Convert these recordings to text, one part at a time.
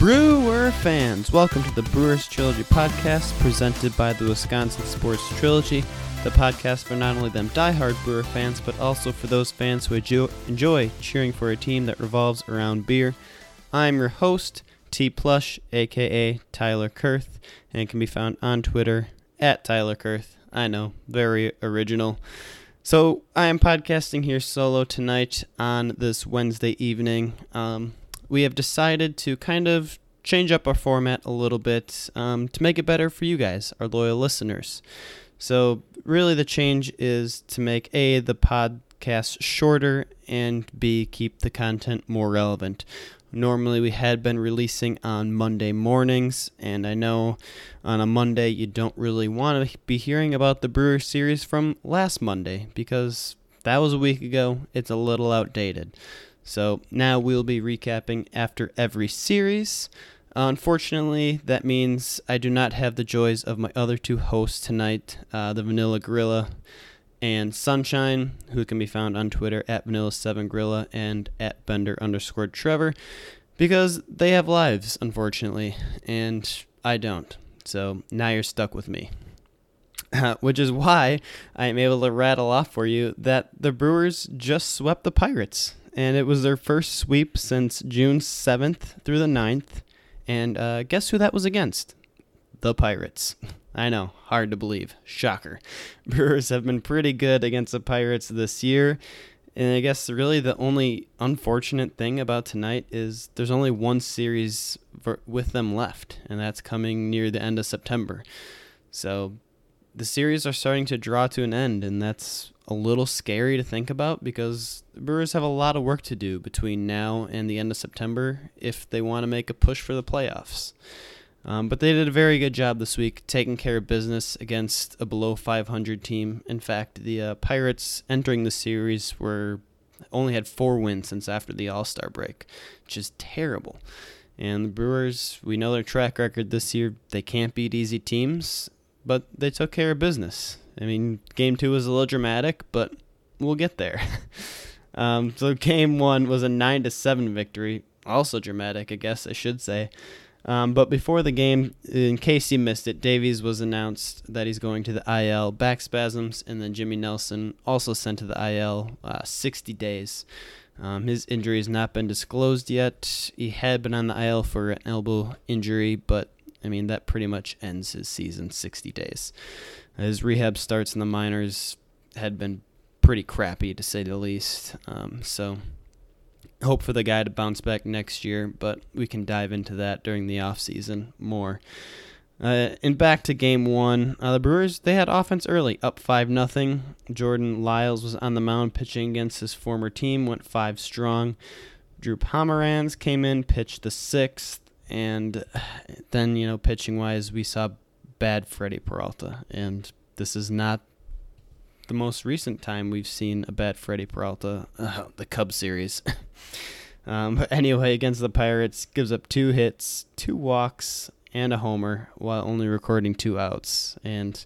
Brewer fans, welcome to the Brewers Trilogy podcast presented by the Wisconsin Sports Trilogy, the podcast for not only them diehard Brewer fans, but also for those fans who enjoy cheering for a team that revolves around beer. I'm your host, T Plush, aka Tyler Kurth, and can be found on Twitter at Tyler Kurth. I know, very original. So I am podcasting here solo tonight on this Wednesday evening. Um, we have decided to kind of change up our format a little bit um, to make it better for you guys, our loyal listeners. So really, the change is to make a the podcast shorter and b keep the content more relevant. Normally, we had been releasing on Monday mornings, and I know on a Monday you don't really want to be hearing about the Brewer series from last Monday because that was a week ago. It's a little outdated. So now we'll be recapping after every series. Unfortunately, that means I do not have the joys of my other two hosts tonight, uh, the Vanilla Gorilla and Sunshine, who can be found on Twitter at Vanilla7Gorilla and at Bender underscore Trevor, because they have lives, unfortunately, and I don't. So now you're stuck with me. Uh, which is why I am able to rattle off for you that the Brewers just swept the Pirates. And it was their first sweep since June 7th through the 9th. And uh, guess who that was against? The Pirates. I know, hard to believe. Shocker. Brewers have been pretty good against the Pirates this year. And I guess really the only unfortunate thing about tonight is there's only one series for, with them left, and that's coming near the end of September. So the series are starting to draw to an end, and that's a little scary to think about because the Brewers have a lot of work to do between now and the end of September if they want to make a push for the playoffs. Um, but they did a very good job this week taking care of business against a below 500 team. In fact, the uh, Pirates entering the series were only had four wins since after the All Star break, which is terrible. And the Brewers, we know their track record this year. They can't beat easy teams, but they took care of business. I mean, game two was a little dramatic, but we'll get there. um, so game one was a nine to seven victory, also dramatic, I guess I should say. Um, but before the game, in case you missed it, Davies was announced that he's going to the IL back spasms, and then Jimmy Nelson also sent to the IL uh, 60 days. Um, his injury has not been disclosed yet. He had been on the IL for an elbow injury, but I mean, that pretty much ends his season 60 days. His rehab starts in the minors had been pretty crappy, to say the least. Um, so, hope for the guy to bounce back next year, but we can dive into that during the offseason more. Uh, and back to game one, uh, the Brewers they had offense early, up five nothing. Jordan Lyles was on the mound pitching against his former team, went five strong. Drew Pomeranz came in, pitched the sixth, and then you know pitching wise, we saw bad Freddy Peralta, and this is not the most recent time we've seen a bad Freddy Peralta, uh, the Cubs series. um, but anyway, against the Pirates, gives up two hits, two walks, and a homer while only recording two outs. And,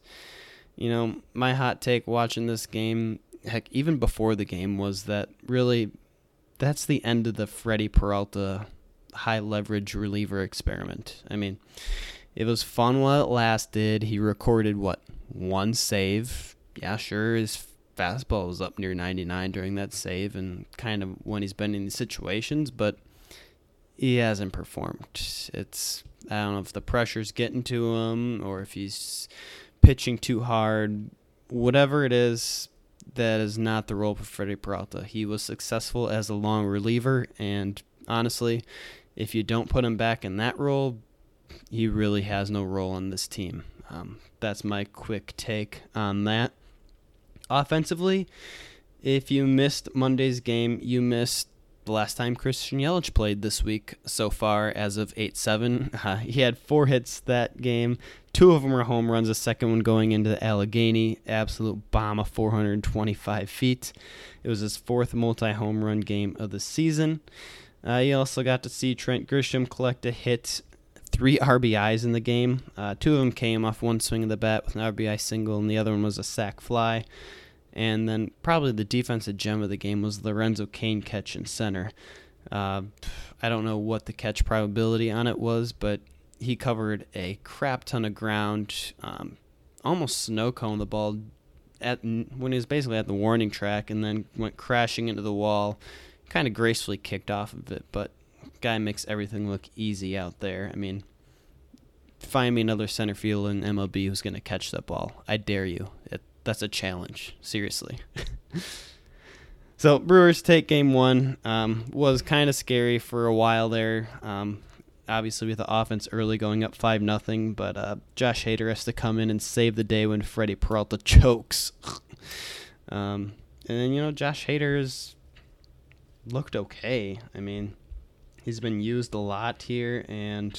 you know, my hot take watching this game, heck, even before the game, was that really that's the end of the Freddy Peralta high leverage reliever experiment. I mean, it was fun while it lasted. He recorded, what, one save? Yeah, sure, his fastball was up near 99 during that save and kind of when he's been in these situations, but he hasn't performed. It's I don't know if the pressure's getting to him or if he's pitching too hard. Whatever it is, that is not the role for Freddy Peralta. He was successful as a long reliever, and honestly, if you don't put him back in that role, he really has no role on this team. Um, that's my quick take on that. Offensively, if you missed Monday's game, you missed the last time Christian Yelich played this week so far as of 8 7. Uh, he had four hits that game. Two of them were home runs, the second one going into the Allegheny. Absolute bomb of 425 feet. It was his fourth multi home run game of the season. Uh, he also got to see Trent Grisham collect a hit, three RBIs in the game. Uh, two of them came off one swing of the bat with an RBI single, and the other one was a sac fly. And then probably the defensive gem of the game was Lorenzo Cain catch in center. Uh, I don't know what the catch probability on it was, but he covered a crap ton of ground, um, almost snow cone the ball at when he was basically at the warning track, and then went crashing into the wall. Kind of gracefully kicked off of it, but guy makes everything look easy out there. I mean, find me another center field in MLB who's going to catch that ball. I dare you. It, that's a challenge. Seriously. so Brewers take game one. Um, was kind of scary for a while there. Um, obviously with the offense early going up five nothing, but uh, Josh Hader has to come in and save the day when Freddy Peralta chokes. um, and then you know Josh Hader's looked okay. I mean, he's been used a lot here, and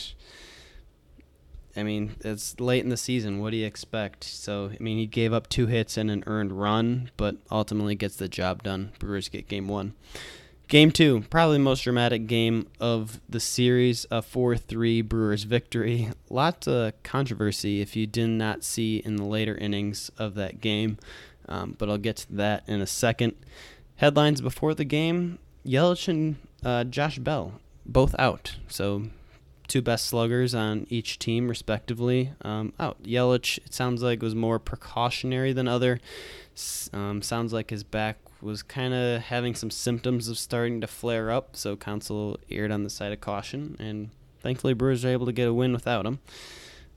I mean it's late in the season. What do you expect? So I mean he gave up two hits and an earned run, but ultimately gets the job done. Brewers get game one. Game two, probably the most dramatic game of the series, a 4 3 Brewers victory. Lots of controversy if you did not see in the later innings of that game, um, but I'll get to that in a second. Headlines before the game Yelich and uh, Josh Bell, both out. So, two best sluggers on each team, respectively, um, out. Yelich, it sounds like, was more precautionary than other. Um, sounds like his back was kind of having some symptoms of starting to flare up, so Counsell erred on the side of caution, and thankfully Brewers are able to get a win without him.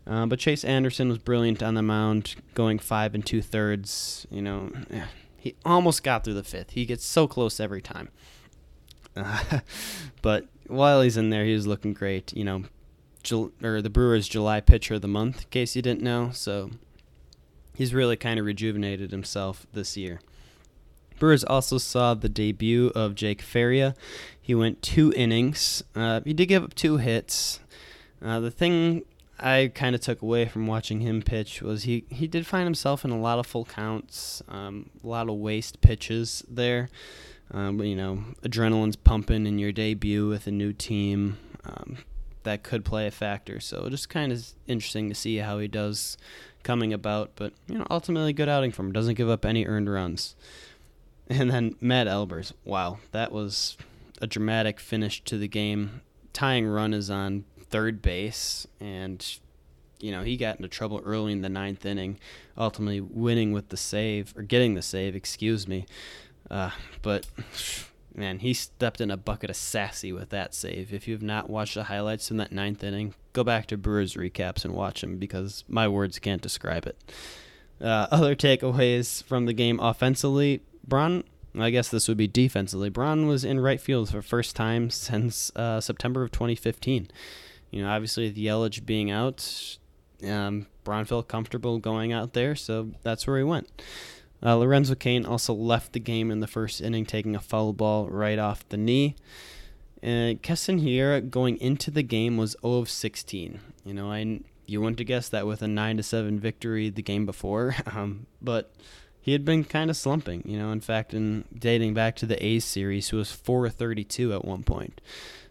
Uh, but Chase Anderson was brilliant on the mound, going five and two thirds. You know, he almost got through the fifth. He gets so close every time. But while he's in there, he was looking great. You know, Jul- or the Brewers' July pitcher of the month, in case you didn't know. So he's really kind of rejuvenated himself this year. Brewers also saw the debut of Jake Faria. He went two innings. Uh, he did give up two hits. Uh, the thing I kind of took away from watching him pitch was he, he did find himself in a lot of full counts, um, a lot of waste pitches there. Um, you know, adrenaline's pumping in your debut with a new team. Um, that could play a factor. So just kind of interesting to see how he does coming about. But you know, ultimately good outing from him. Doesn't give up any earned runs. And then Matt Albers. Wow, that was a dramatic finish to the game. Tying run is on third base, and you know he got into trouble early in the ninth inning, ultimately winning with the save or getting the save. Excuse me, uh, but man, he stepped in a bucket of sassy with that save. If you have not watched the highlights from that ninth inning, go back to Brewers recaps and watch them because my words can't describe it. Uh, other takeaways from the game offensively, Braun, I guess this would be defensively. Braun was in right field for the first time since uh, September of 2015. You know, obviously the Yelich being out, um, Braun felt comfortable going out there, so that's where he went. Uh, Lorenzo Cain also left the game in the first inning, taking a foul ball right off the knee. And Keston Hiura going into the game was 0 of 16. You know, I you wouldn't have guessed that with a 9 to 7 victory the game before, um, but he had been kind of slumping. You know, in fact, in dating back to the A's series, he was 432 at one point.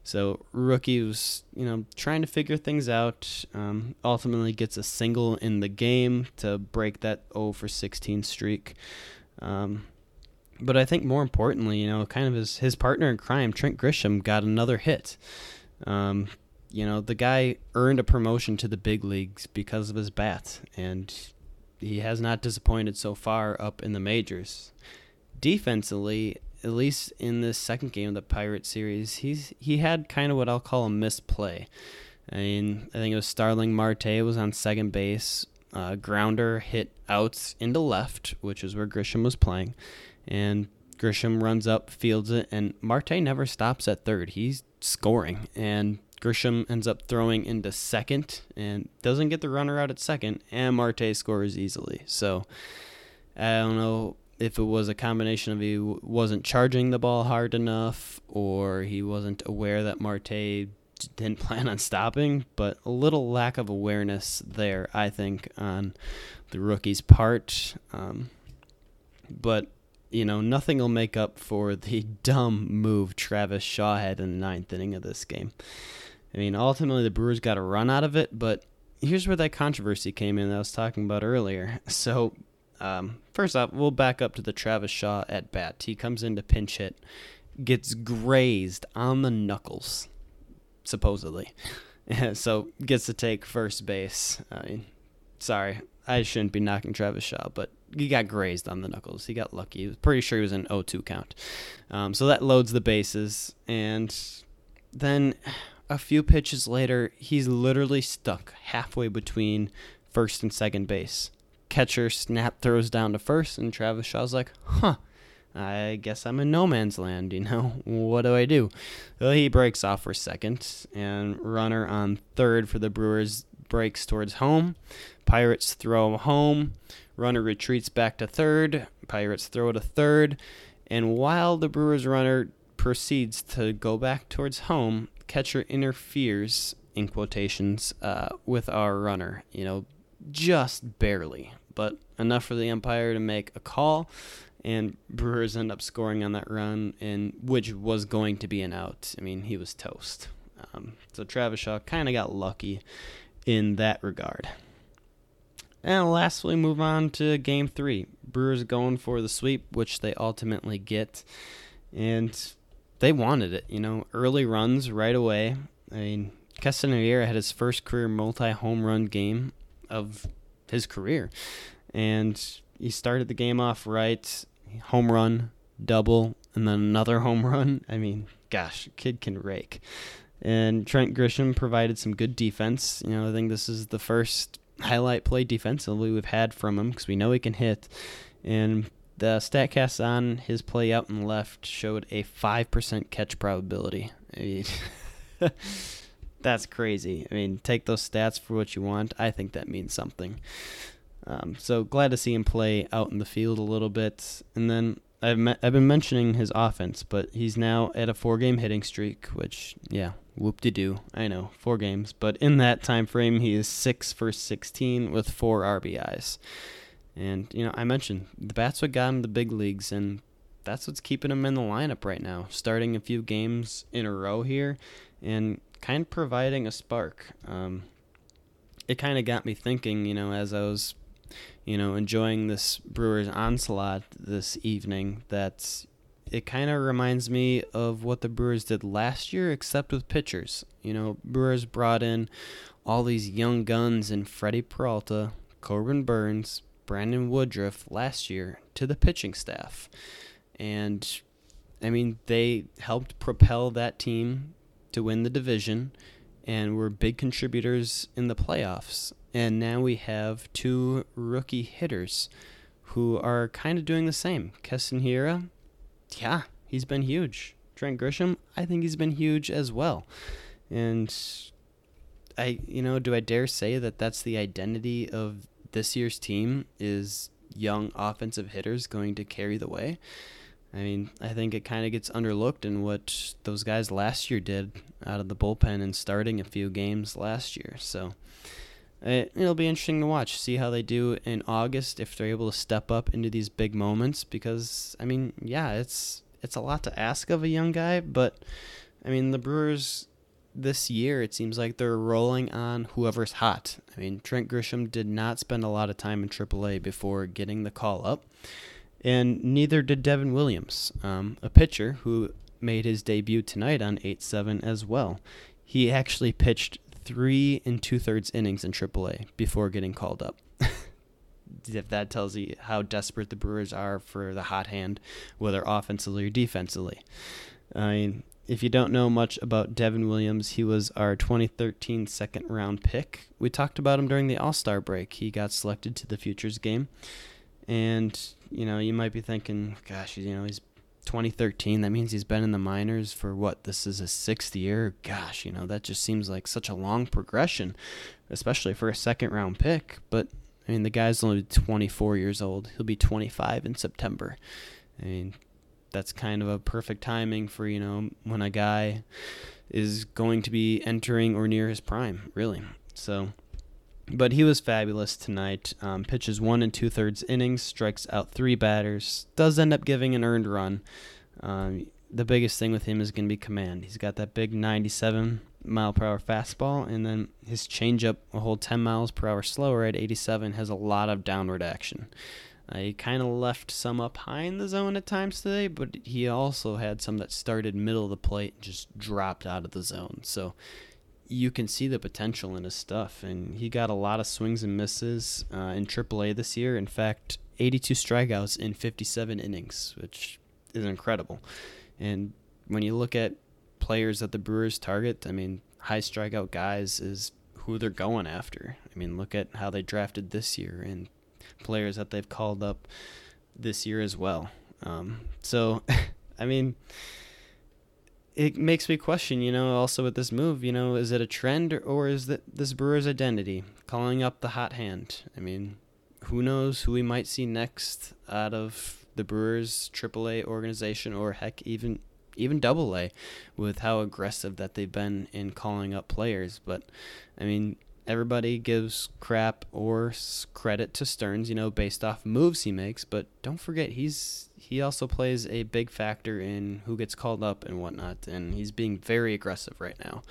So rookie was, you know, trying to figure things out. Um, ultimately gets a single in the game to break that 0 for 16 streak. Um, but I think more importantly, you know, kind of his his partner in crime, Trent Grisham, got another hit. Um, you know, the guy earned a promotion to the big leagues because of his bat, and he has not disappointed so far up in the majors. Defensively, at least in this second game of the Pirate series, he's he had kind of what I'll call a misplay. I mean, I think it was Starling Marte was on second base. Uh, grounder hit out into left, which is where Grisham was playing, and Grisham runs up, fields it, and Marte never stops at third. He's scoring, and Grisham ends up throwing into second and doesn't get the runner out at second, and Marte scores easily. So I don't know if it was a combination of he wasn't charging the ball hard enough or he wasn't aware that Marte didn't plan on stopping, but a little lack of awareness there, I think, on the rookie's part. Um, but you know, nothing will make up for the dumb move Travis Shaw had in the ninth inning of this game. I mean, ultimately the Brewers got a run out of it, but here's where that controversy came in that I was talking about earlier. So, um, first off, we'll back up to the Travis Shaw at bat. He comes in to pinch hit, gets grazed on the knuckles, supposedly. so, gets to take first base. I mean, sorry, I shouldn't be knocking Travis Shaw, but he got grazed on the knuckles. He got lucky. He was pretty sure he was an 0-2 count. Um, so that loads the bases, and then a few pitches later, he's literally stuck halfway between first and second base. Catcher snap throws down to first, and Travis Shaw's like, "Huh." I guess I'm in no man's land, you know. What do I do? Well, he breaks off for second, and runner on third for the Brewers breaks towards home. Pirates throw home. Runner retreats back to third. Pirates throw to third. And while the Brewers runner proceeds to go back towards home, catcher interferes, in quotations, uh, with our runner. You know, just barely, but enough for the umpire to make a call. And Brewers end up scoring on that run, and which was going to be an out. I mean, he was toast. Um, so Travis Shaw kind of got lucky in that regard. And lastly, move on to game three. Brewers going for the sweep, which they ultimately get. And they wanted it, you know, early runs right away. I mean, Keston Hiura had his first career multi home run game of his career. And he started the game off right home run, double, and then another home run. I mean, gosh, kid can rake. And Trent Grisham provided some good defense. You know, I think this is the first highlight play defensively we've had from him because we know he can hit. And the Statcast on his play out and left showed a 5% catch probability. I mean, that's crazy. I mean, take those stats for what you want. I think that means something. Um, so glad to see him play out in the field a little bit. And then I've me- I've been mentioning his offense, but he's now at a four game hitting streak, which yeah, whoop de doo. I know four games, but in that time frame, he is six for sixteen with four RBIs. And you know, I mentioned the bats what got him the big leagues, and that's what's keeping him in the lineup right now. Starting a few games in a row here, and kind of providing a spark. Um, it kind of got me thinking, you know, as I was you know, enjoying this Brewers onslaught this evening that it kind of reminds me of what the Brewers did last year, except with pitchers. You know, Brewers brought in all these young guns and Freddy Peralta, Corbin Burnes, Brandon Woodruff last year to the pitching staff. And, I mean, they helped propel that team to win the division and were big contributors in the playoffs. And now we have two rookie hitters who are kind of doing the same. Keston Hiura, yeah, he's been huge. Trent Grisham, I think he's been huge as well. And I, you know, do I dare say that that's the identity of this year's team is young offensive hitters going to carry the way? I mean, I think it kind of gets underlooked in what those guys last year did out of the bullpen and starting a few games last year. So, it, it'll be interesting to watch, see how they do in August if they're able to step up into these big moments. Because I mean, yeah, it's it's a lot to ask of a young guy, but I mean the Brewers this year it seems like they're rolling on whoever's hot. I mean Trent Grisham did not spend a lot of time in AAA before getting the call up, and neither did Devin Williams, um, a pitcher who made his debut tonight on 8-7 as well. He actually pitched three and two thirds innings in AAA before getting called up. if that tells you how desperate the Brewers are for the hot hand, whether offensively or defensively. I mean, if you don't know much about Devin Williams, he was our 2013 second round pick. We talked about him during the All Star break. He got selected to the Futures game. And, you know, you might be thinking, oh, gosh, you know, he's 2013. That means he's been in the minors for what? This is his sixth year. Gosh, you know, that just seems like such a long progression, especially for a second round pick. But, I mean, the guy's only 24 years old. He'll be 25 in September. I mean, that's kind of a perfect timing for, you know, when a guy is going to be entering or near his prime, really. So, but he was fabulous tonight. Um, pitches one and two thirds innings, strikes out three batters, does end up giving an earned run. Um, the biggest thing with him is going to be command. He's got that big 97 mile per hour fastball, and then his changeup, a whole 10 miles per hour slower at 87, has a lot of downward action. Uh, he kind of left some up high in the zone at times today, but he also had some that started middle of the plate and just dropped out of the zone. So you can see the potential in his stuff, and he got a lot of swings and misses uh, in AAA this year. In fact, 82 strikeouts in 57 innings, which is incredible. And when you look at players that the Brewers target, I mean, high strikeout guys is who they're going after. I mean, look at how they drafted this year and players that they've called up this year as well. Um, so, I mean, it makes me question, you know, also with this move, you know, is it a trend or is that this Brewers identity calling up the hot hand? I mean, who knows who we might see next out of the Brewers AAA organization or heck even even double A with how aggressive that they've been in calling up players, but I mean, everybody gives crap or credit to Stearns, you know, based off moves he makes. But don't forget, he's he also plays a big factor in who gets called up and whatnot, and he's being very aggressive right now.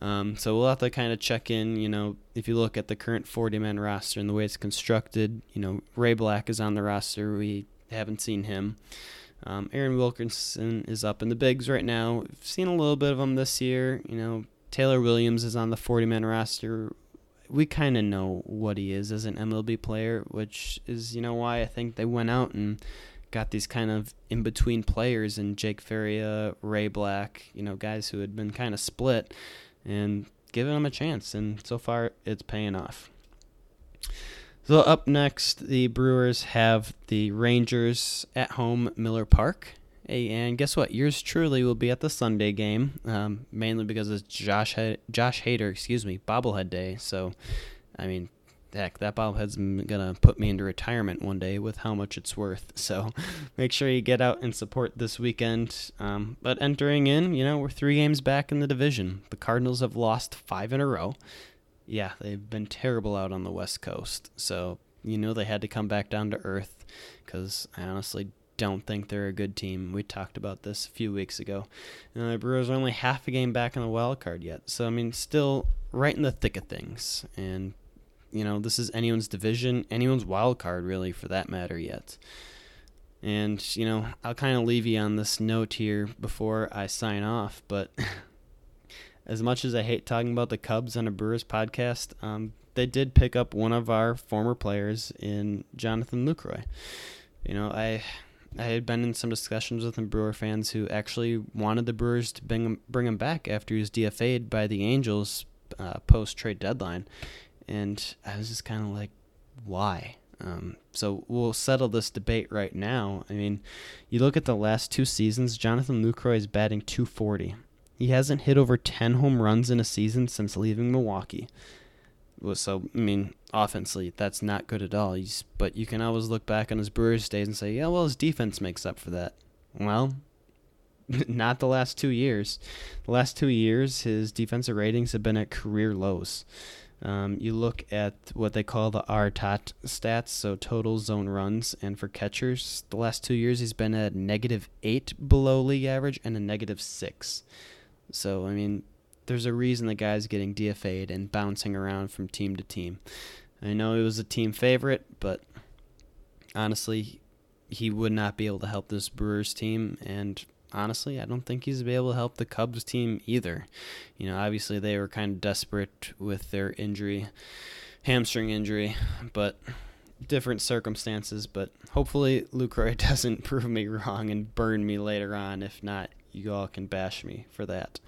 Um, so we'll have to kind of check in. You know, if you look at the current 40-man roster and the way it's constructed, you know, Ray Black is on the roster. We haven't seen him. Um, Aaron Wilkerson is up in the bigs right now. We've seen a little bit of him this year. You know, Taylor Williams is on the 40 man roster. We kind of know what he is as an MLB player, which is, you know, why I think they went out and got these kind of in between players and Jake Faria, Ray Black, you know, guys who had been kind of split and giving them a chance. And so far, it's paying off. So up next, the Brewers have the Rangers at home, Miller Park. Hey, and guess what? Yours truly will be at the Sunday game, um, mainly because it's Josh Josh Hader, excuse me, bobblehead day. So, I mean, heck, that bobblehead's gonna put me into retirement one day with how much it's worth. So, make sure you get out and support this weekend. Um, but entering in, you know, we're three games back in the division. The Cardinals have lost five in a row. Yeah, they've been terrible out on the West Coast. So, you know, they had to come back down to earth because I honestly don't think they're a good team. We talked about this a few weeks ago. And the Brewers are only half a game back in the wild card yet. So I mean, still right in the thick of things. And you know, this is anyone's division, anyone's wild card really for that matter yet. And you know, I'll kind of leave you on this note here before I sign off, but as much as I hate talking about the Cubs on a Brewers podcast, um, they did pick up one of our former players in Jonathan Lucroy. You know, I I had been in some discussions with some Brewer fans who actually wanted the Brewers to bring him, bring him back after he was DFA'd by the Angels uh, post trade deadline, and I was just kind of like, why? Um, so we'll settle this debate right now. I mean, you look at the last two seasons, Jonathan Lucroy is batting 240. He hasn't hit over 10 home runs in a season since leaving Milwaukee. So I mean, offensively, that's not good at all. He's, but you can always look back on his Brewers days and say, yeah, well, his defense makes up for that. Well, not the last two years. The last two years, his defensive ratings have been at career lows. Um, you look at what they call the RTOT stats, so total zone runs, and for catchers, the last two years he's been at negative eight below league average and a negative six. So I mean, there's a reason the guy's getting DFA'd and bouncing around from team to team. I know he was a team favorite, but honestly, he would not be able to help this Brewers team. And honestly, I don't think he's be able to help the Cubs team either. You know, obviously they were kind of desperate with their injury, hamstring injury, but different circumstances. But hopefully, Lucroy doesn't prove me wrong and burn me later on. If not, you all can bash me for that.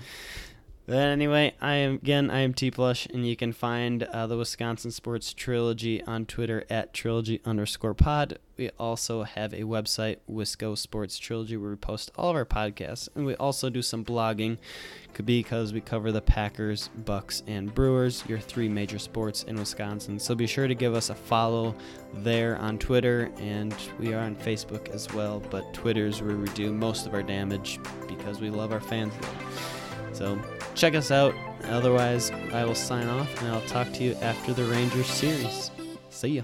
But anyway, I am again. I am T Plush, and you can find uh, the Wisconsin Sports Trilogy on Twitter at trilogy underscore pod. We also have a website, Wisco Sports Trilogy, where we post all of our podcasts, and we also do some blogging, because we cover the Packers, Bucks, and Brewers, your three major sports in Wisconsin. So be sure to give us a follow there on Twitter, and we are on Facebook as well. But Twitter's where we do most of our damage because we love our fans. So check us out. Otherwise, I will sign off and I'll talk to you after the Rangers series. See ya.